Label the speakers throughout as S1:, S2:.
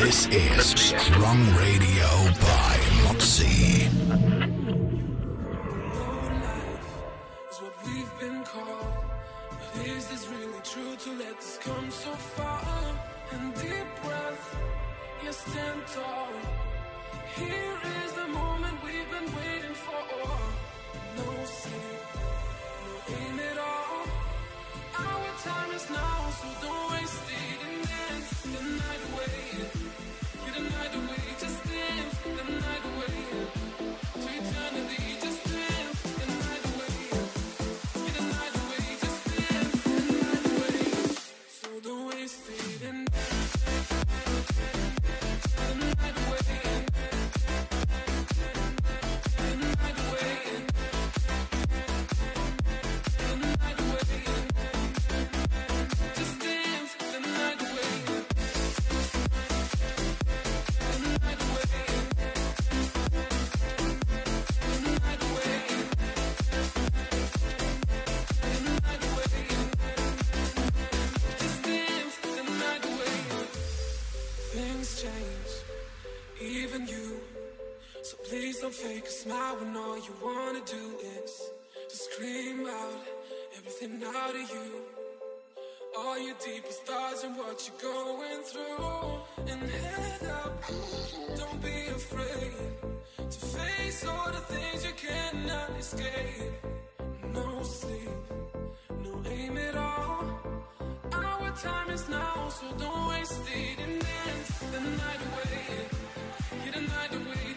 S1: This is Strong Radio by Moxie.
S2: is what we've been called. But is this really true to let this come so far? And deep breath, yes, stand tall. Here is the moment we've been waiting for. No sleep, no aim at all. Our time is now, so don't waste it and dance the night away. Deepest thoughts and what you're going through. And head up, don't be afraid to face all the things you cannot escape. No sleep, no aim at all. Our time is now, so don't waste it and dance the night away. Get the night away,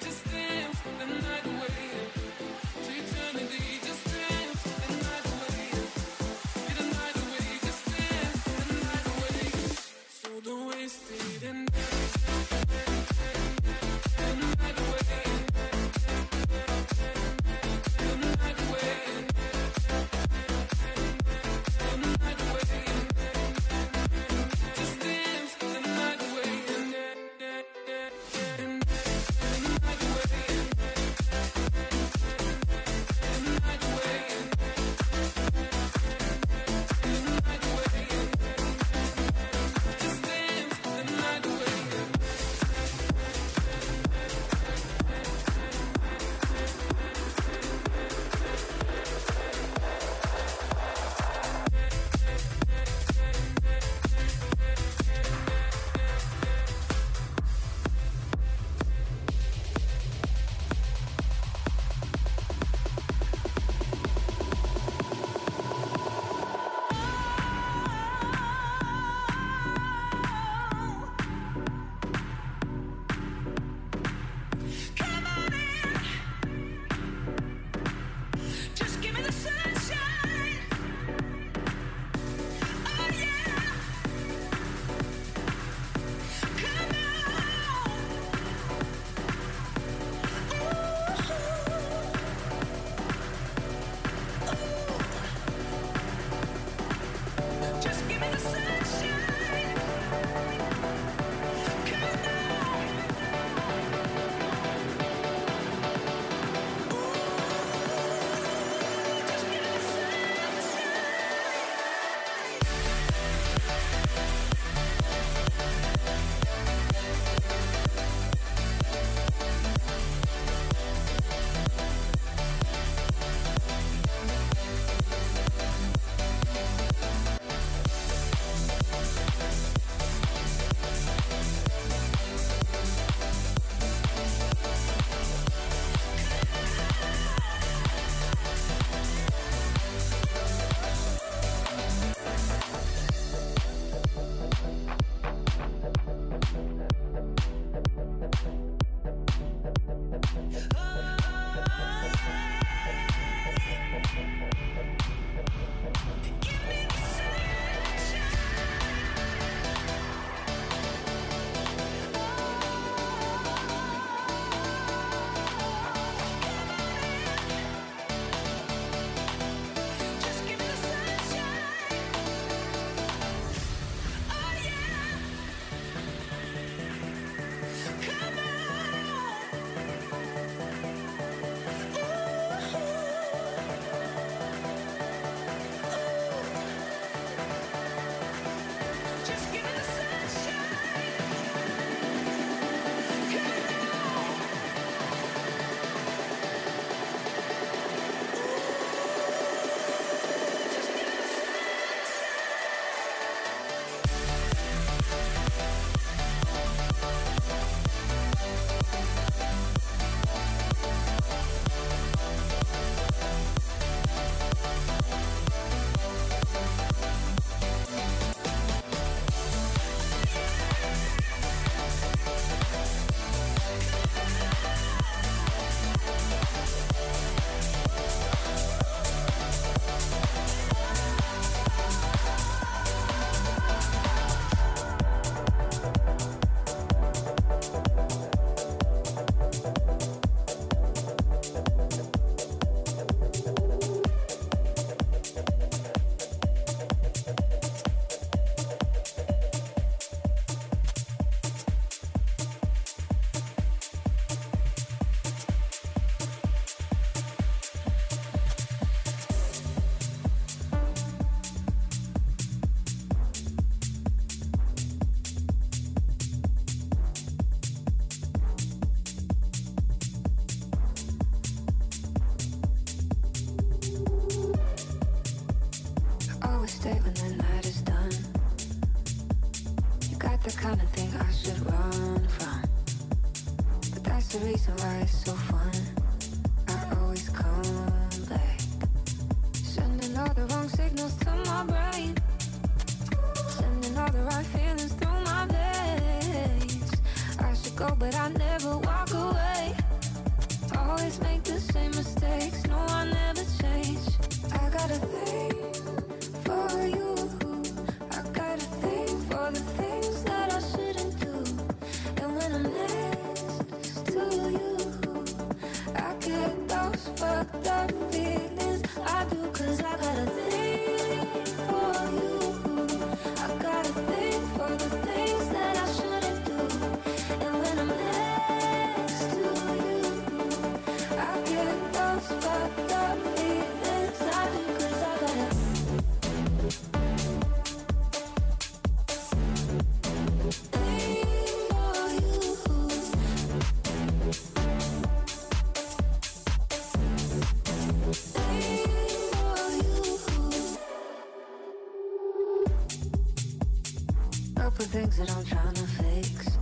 S2: things that I'm trying to fix.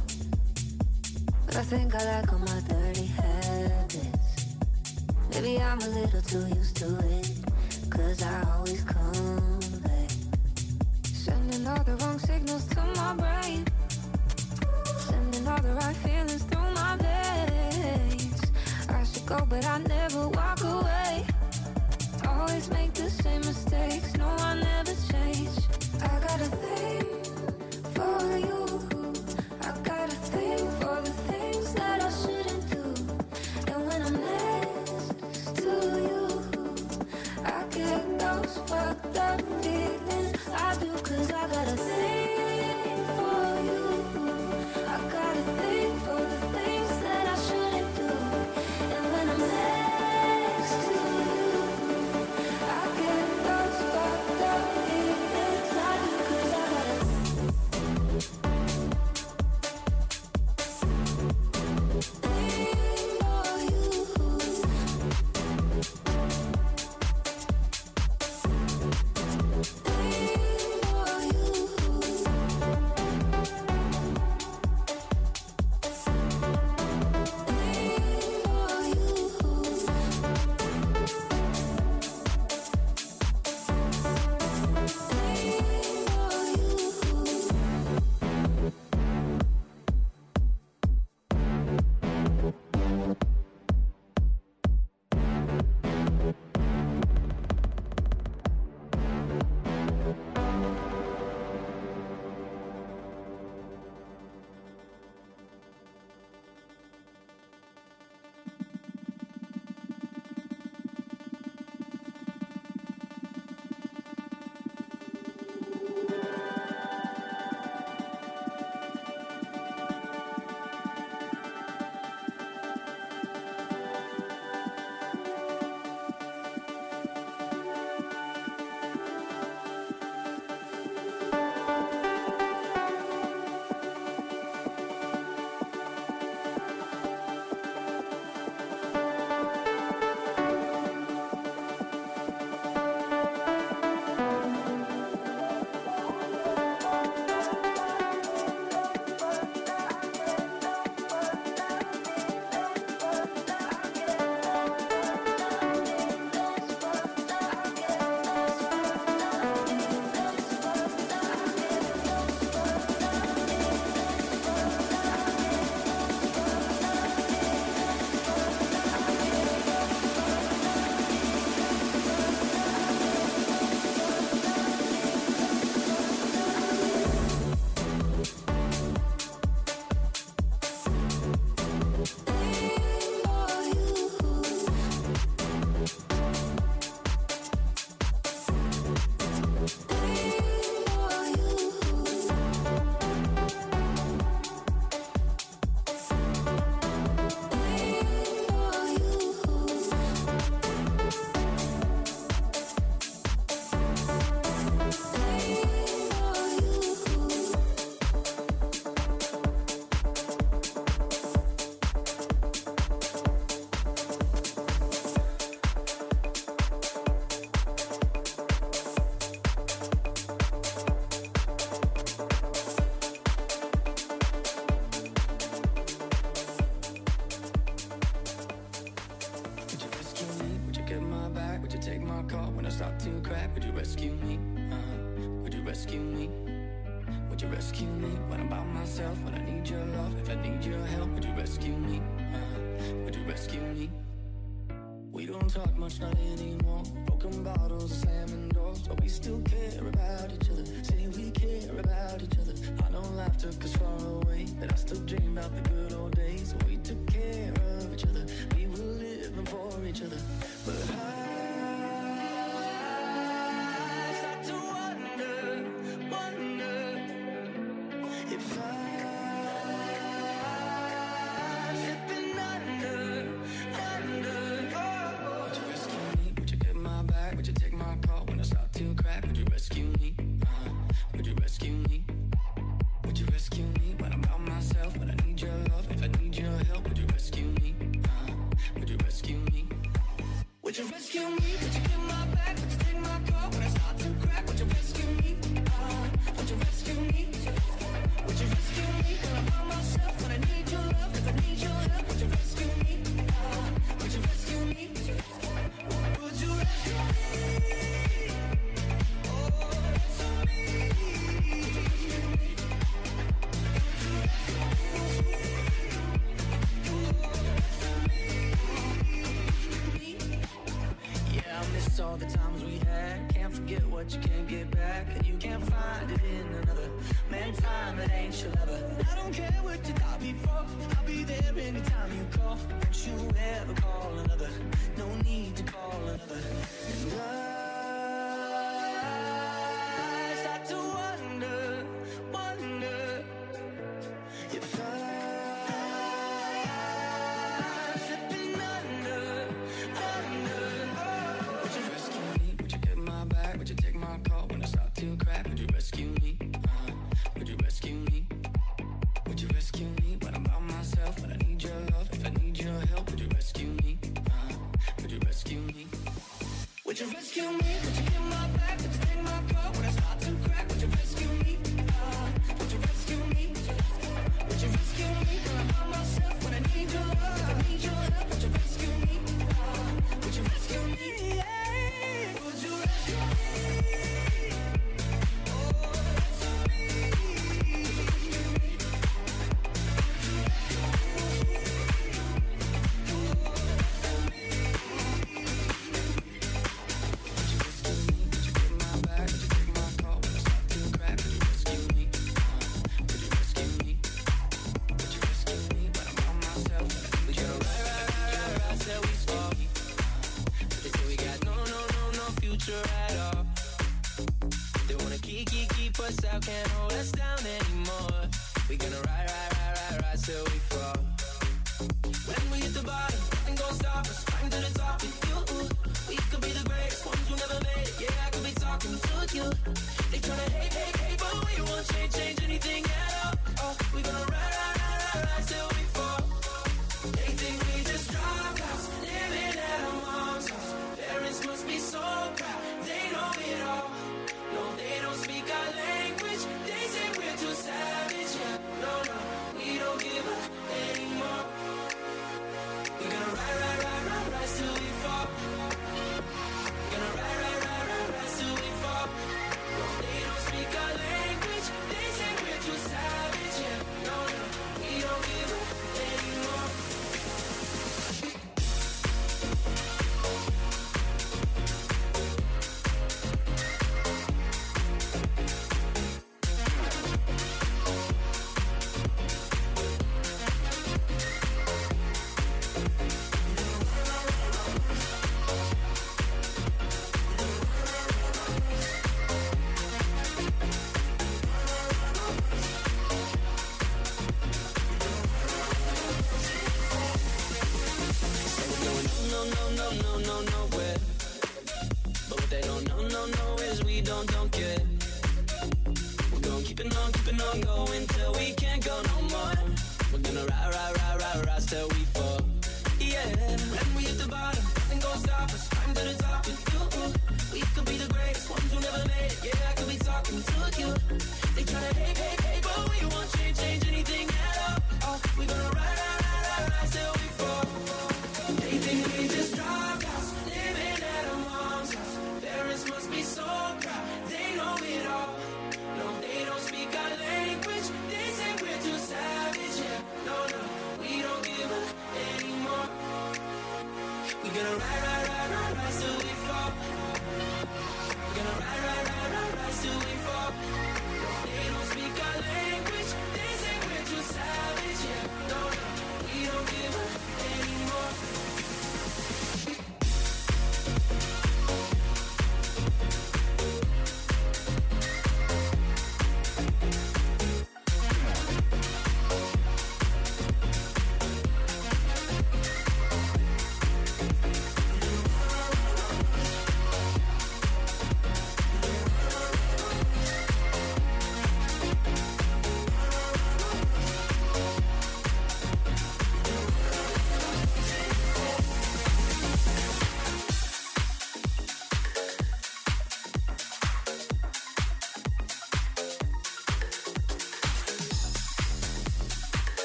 S2: But I think I like all my dirty habits. Maybe I'm a little too used to it. Cause I always come back. Sending all the wrong signals to my brain. Sending
S3: all the right feelings through my veins. I should go, but I never walk away. Always make the same mistakes. No need your love, if I need your help, would you rescue me? Uh, would you rescue me? We don't talk much, not anymore. Broken bottles, slamming doors, but we still care about each other. Say we care about each other. I know took us far away, but I still dream about the good.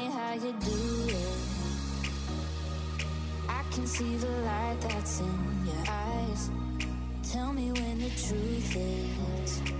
S3: me
S4: how you
S5: do it. I can see the light that's in your eyes. Tell me when the truth is.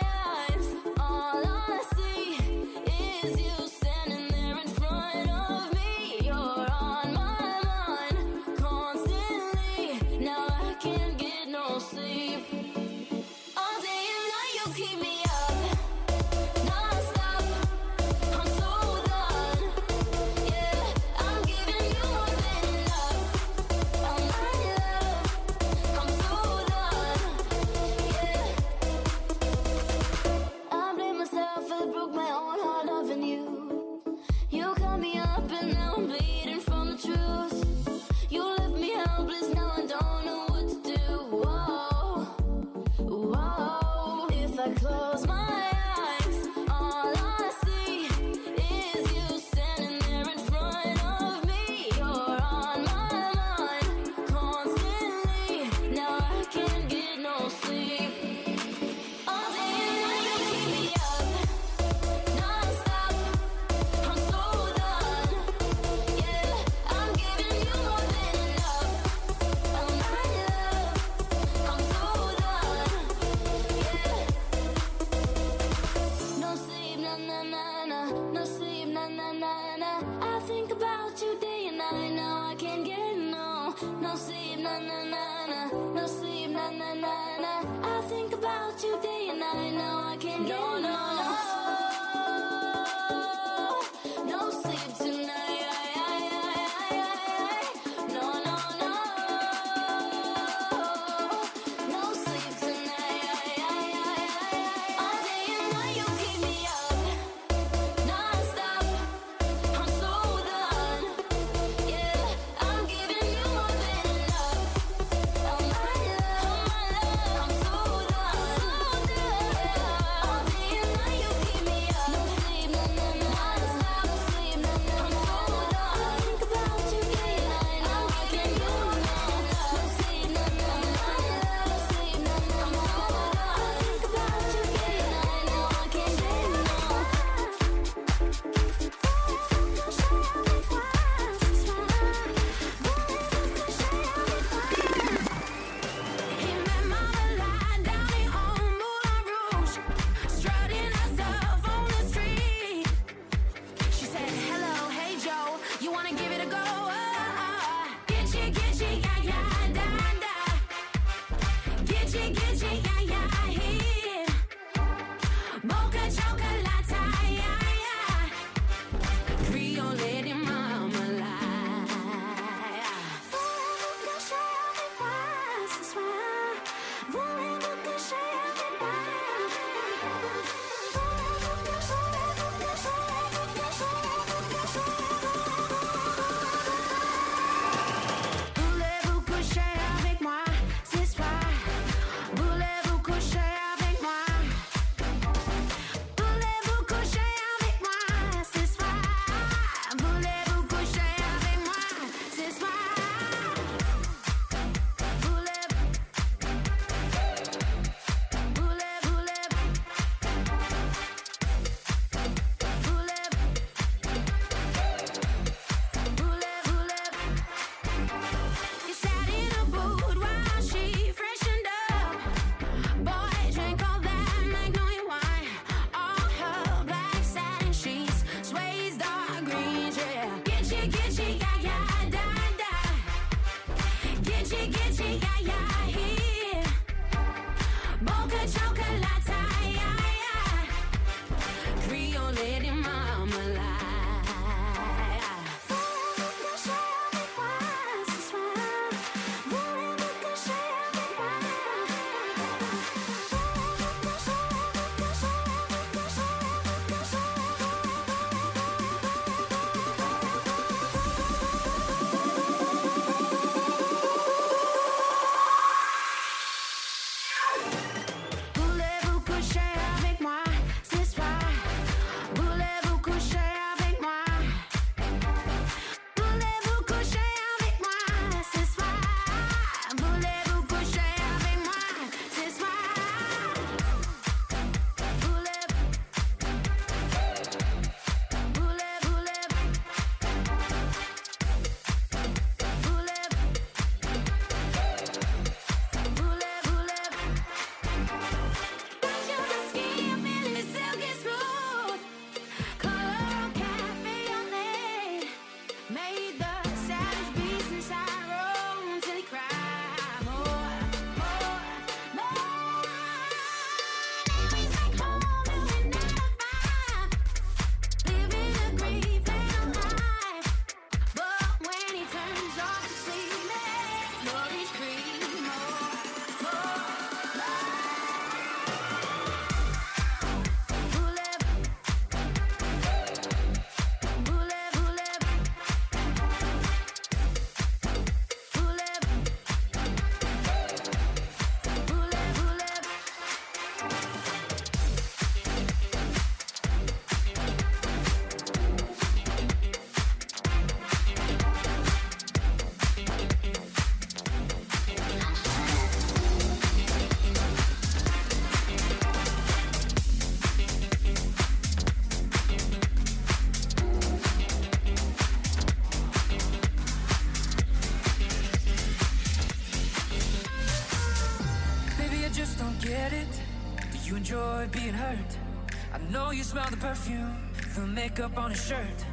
S6: makeup on his shirt.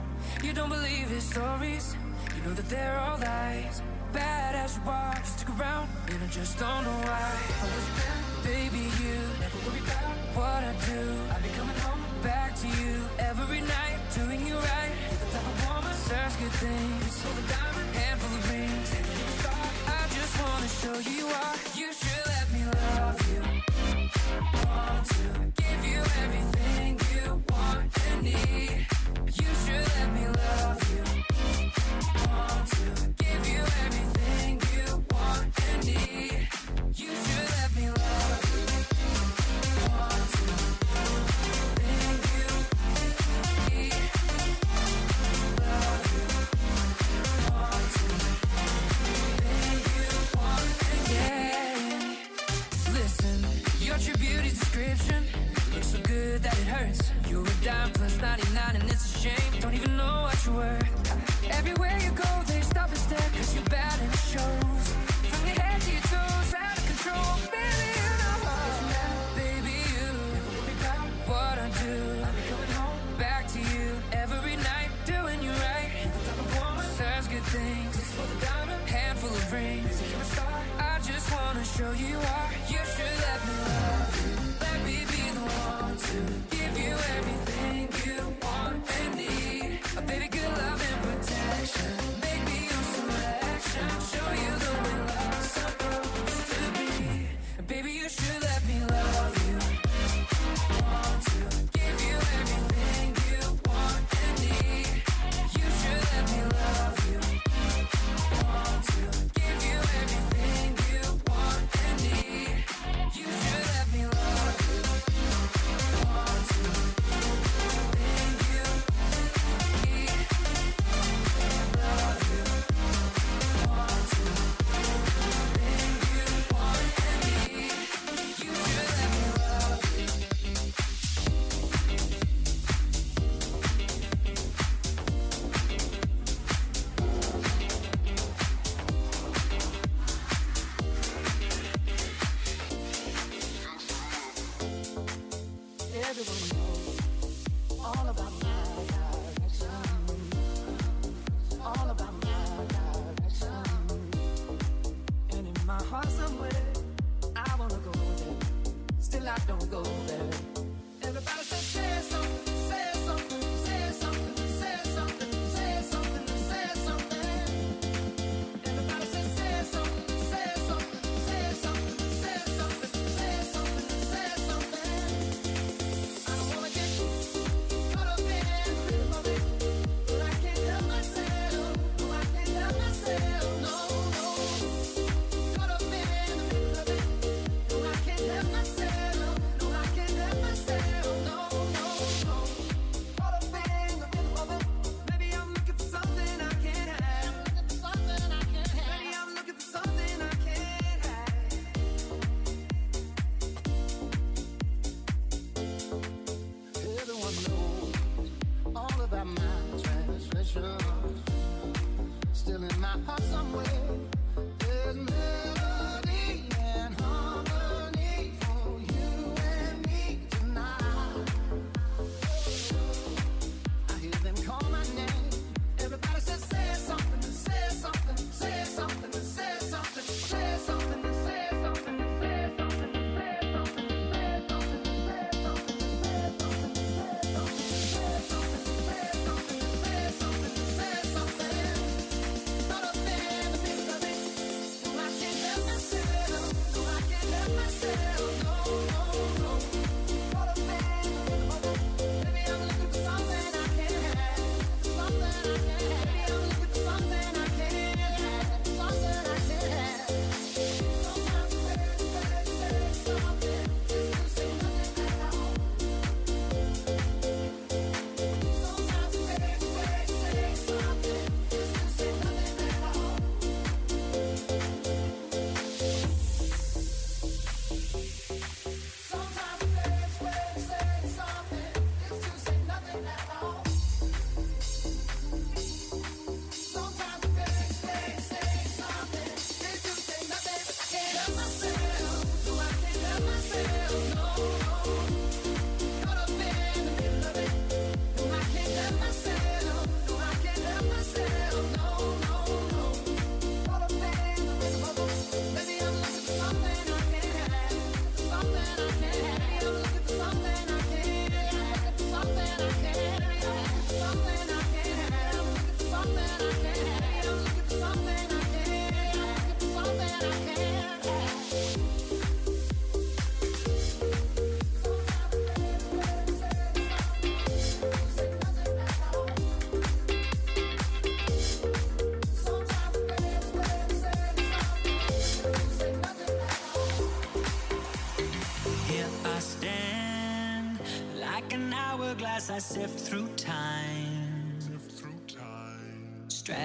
S6: You don't believe his stories, you know that they're all lies. Badass watch, stick around, and I just don't know why. Baby, you never worry about what I do. I'll be coming home back to you every night, doing you right. You're the type of woman, such good things. I don't go
S7: there.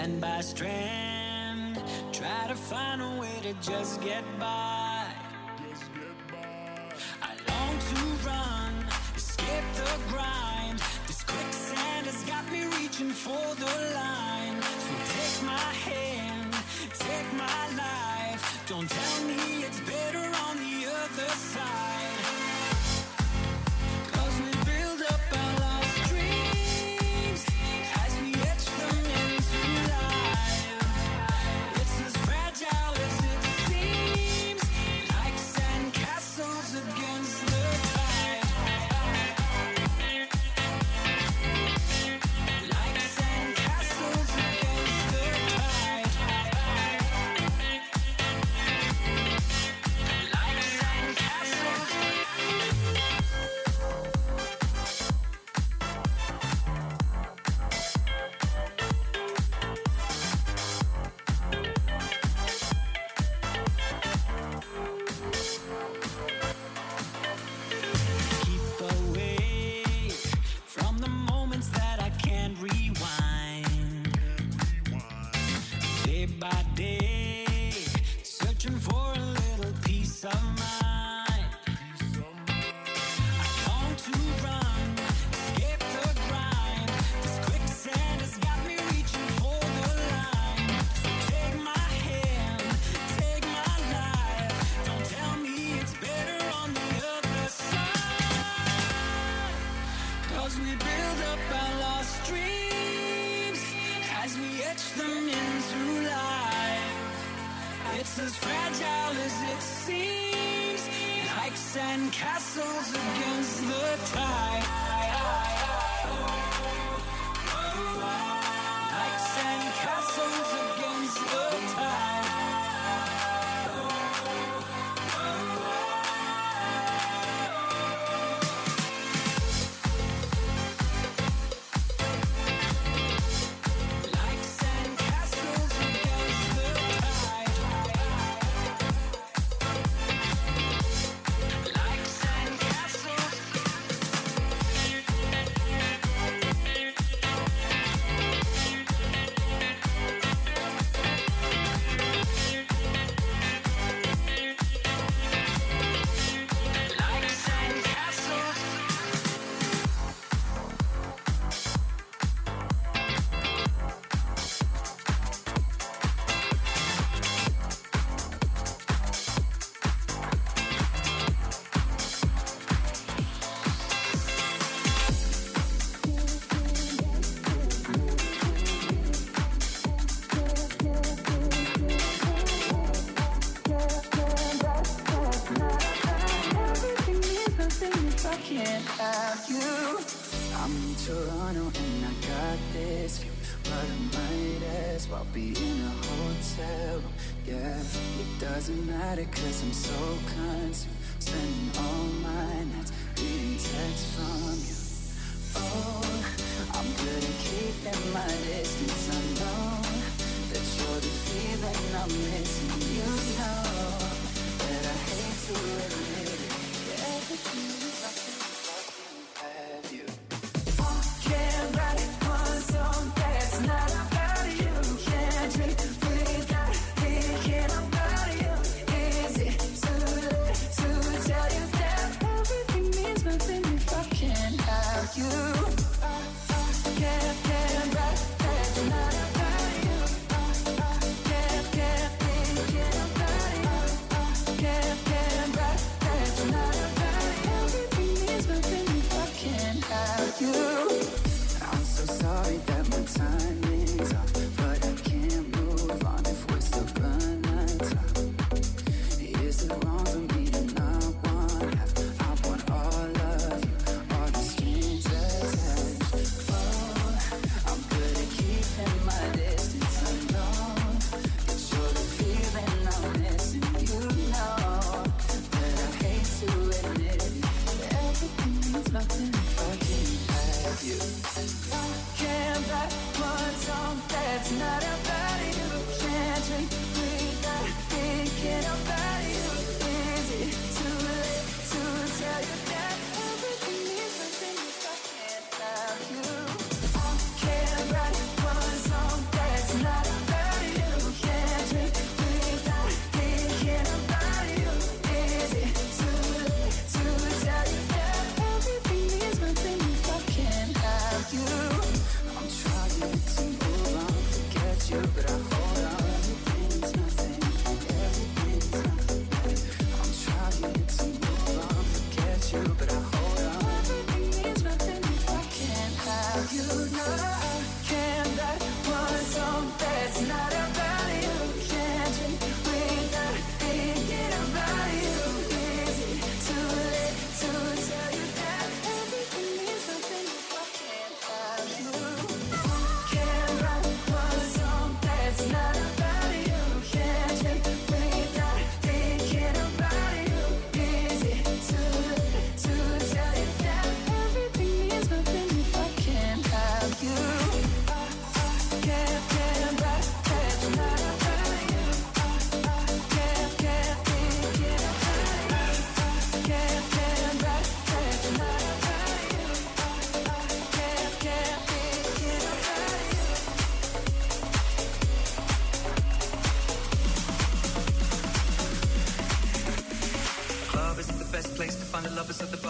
S8: strand by strand. Try to find a way to just get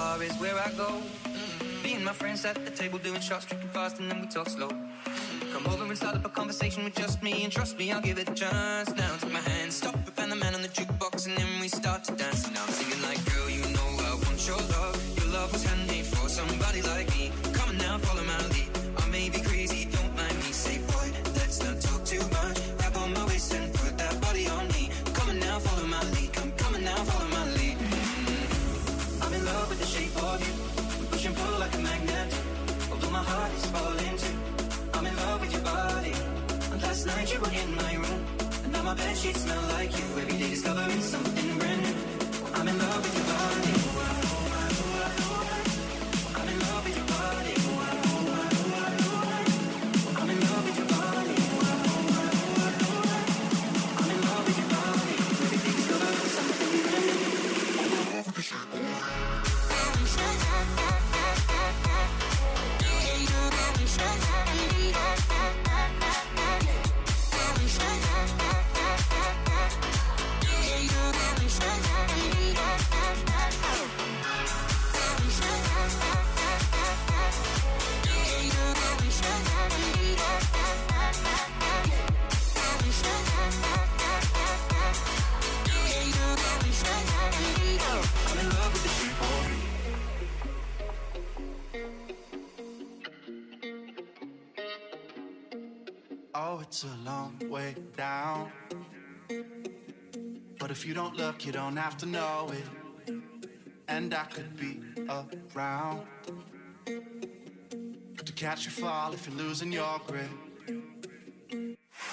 S9: bar is where I go. Me and my friends at the table doing shots, drinking fast, and then we talk slow. Come over and start up a conversation with just me, and trust me, I'll give it a chance. Now take my hand, stop and the man on the jukebox, and then we start to dance. Now I'm singing like, in my room. And now my bed sheets smell like you. Every day discovering something
S10: it's a long way down. But if you don't look, you don't have to know it. And I could be around to catch you fall if you're losing your grip.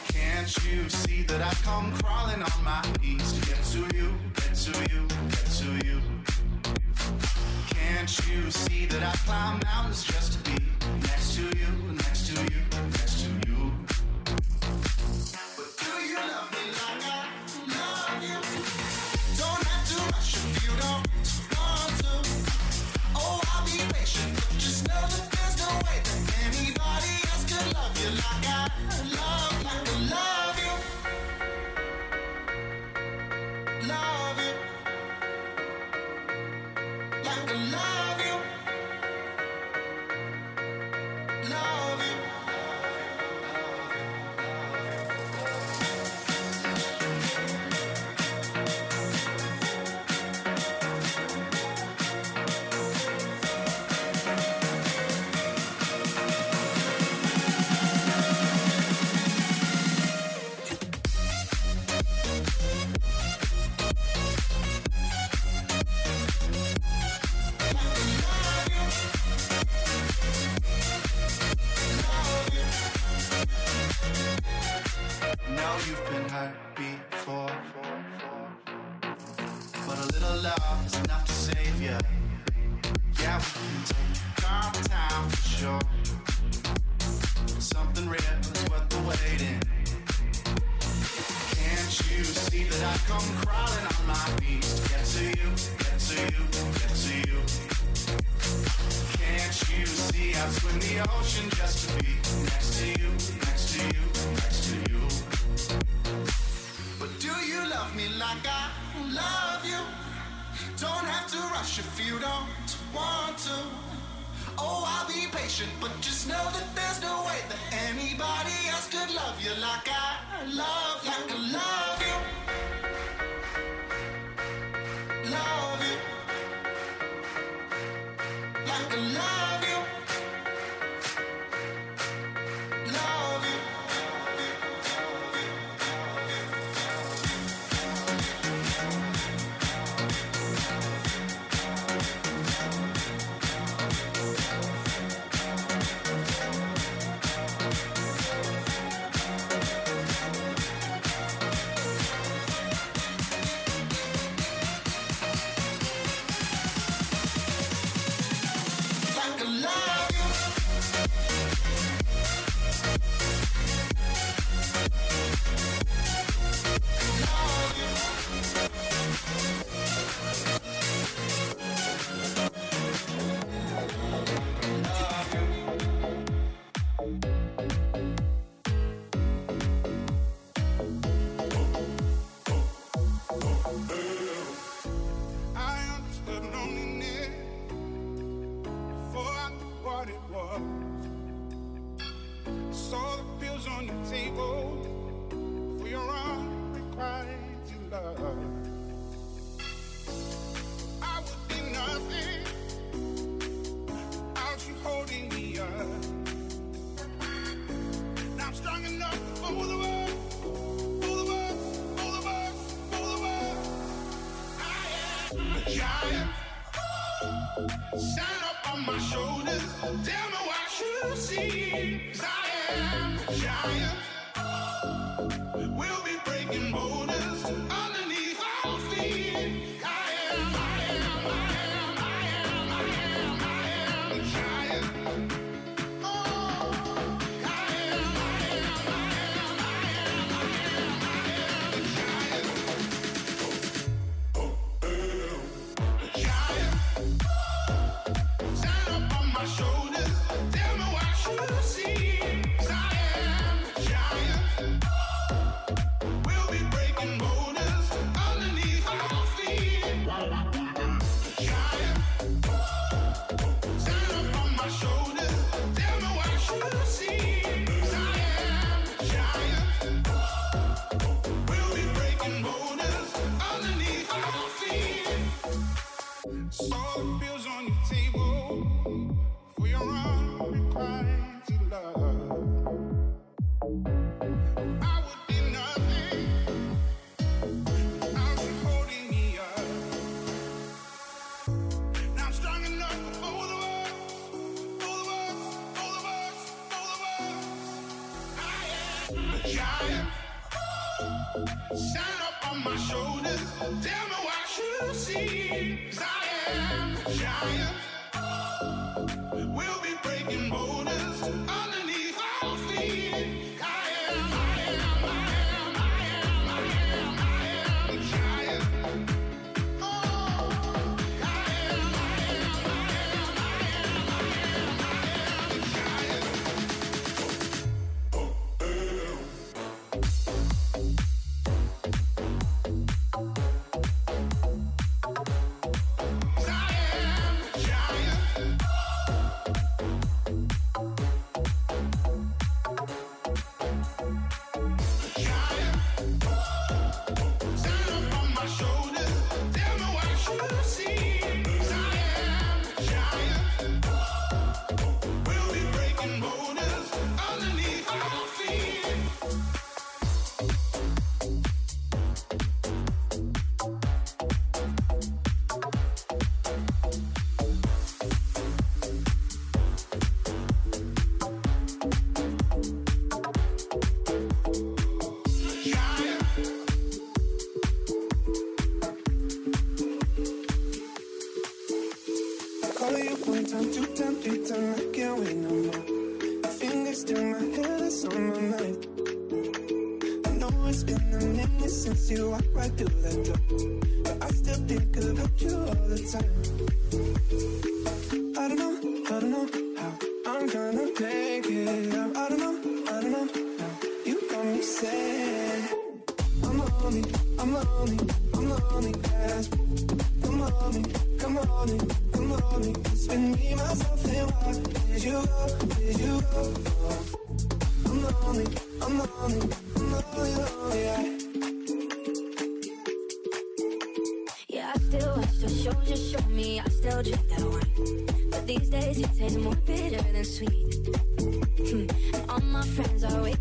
S10: Can't you see that I come crawling on my knees to get to you, get to you, get to you? Can't you see that I climb mountains just to be next to you, next to you, next to you? Swim the ocean just to be next to you, next to you, next to you? But do you love me like I love you? Don't have to rush if you don't want to. Oh, I'll be patient, but just know that there's no way that anybody else could love you like I love. Like I. Love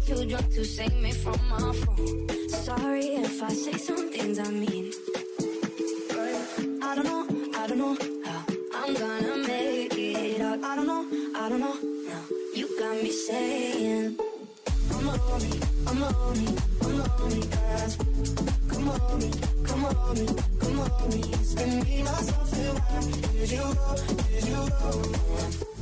S11: too drunk to save me from my phone. Sorry if I say some things I mean. I don't know, I don't know how I'm gonna make it out. I don't know, I don't know. Now you got me saying. Come on me, come on me, come on me, guys. Come on me, come on me, come on me. Spend me, myself, and I. Did you go? did you go?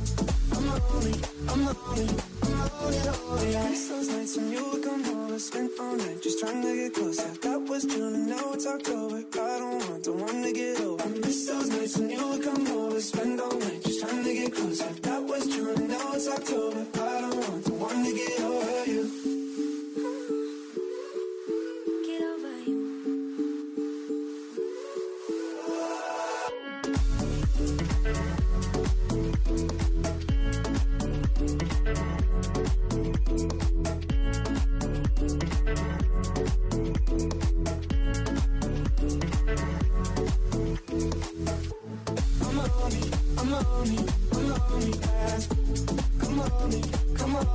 S11: I'm lonely, I'm lonely, I'm lonely, lonely.
S12: I miss those nights when you would come over, I spent all night just trying to get closer. That was June and now it's October. I don't want, don't want to get over. I miss those nights when you would come over. Spend all night just trying to get closer. That was June and now it's October. I don't want, don't want to get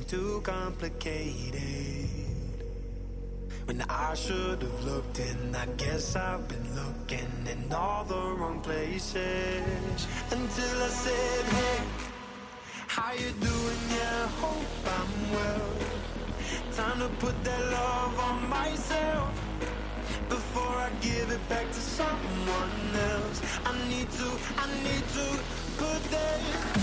S3: seem too complicated. When I should have looked in, I guess I've been looking in all the wrong places. Until I said, hey, how you doing? Yeah, hope I'm well. Time to put that love on myself. Before I give it back to someone else, I need to, I need to put that.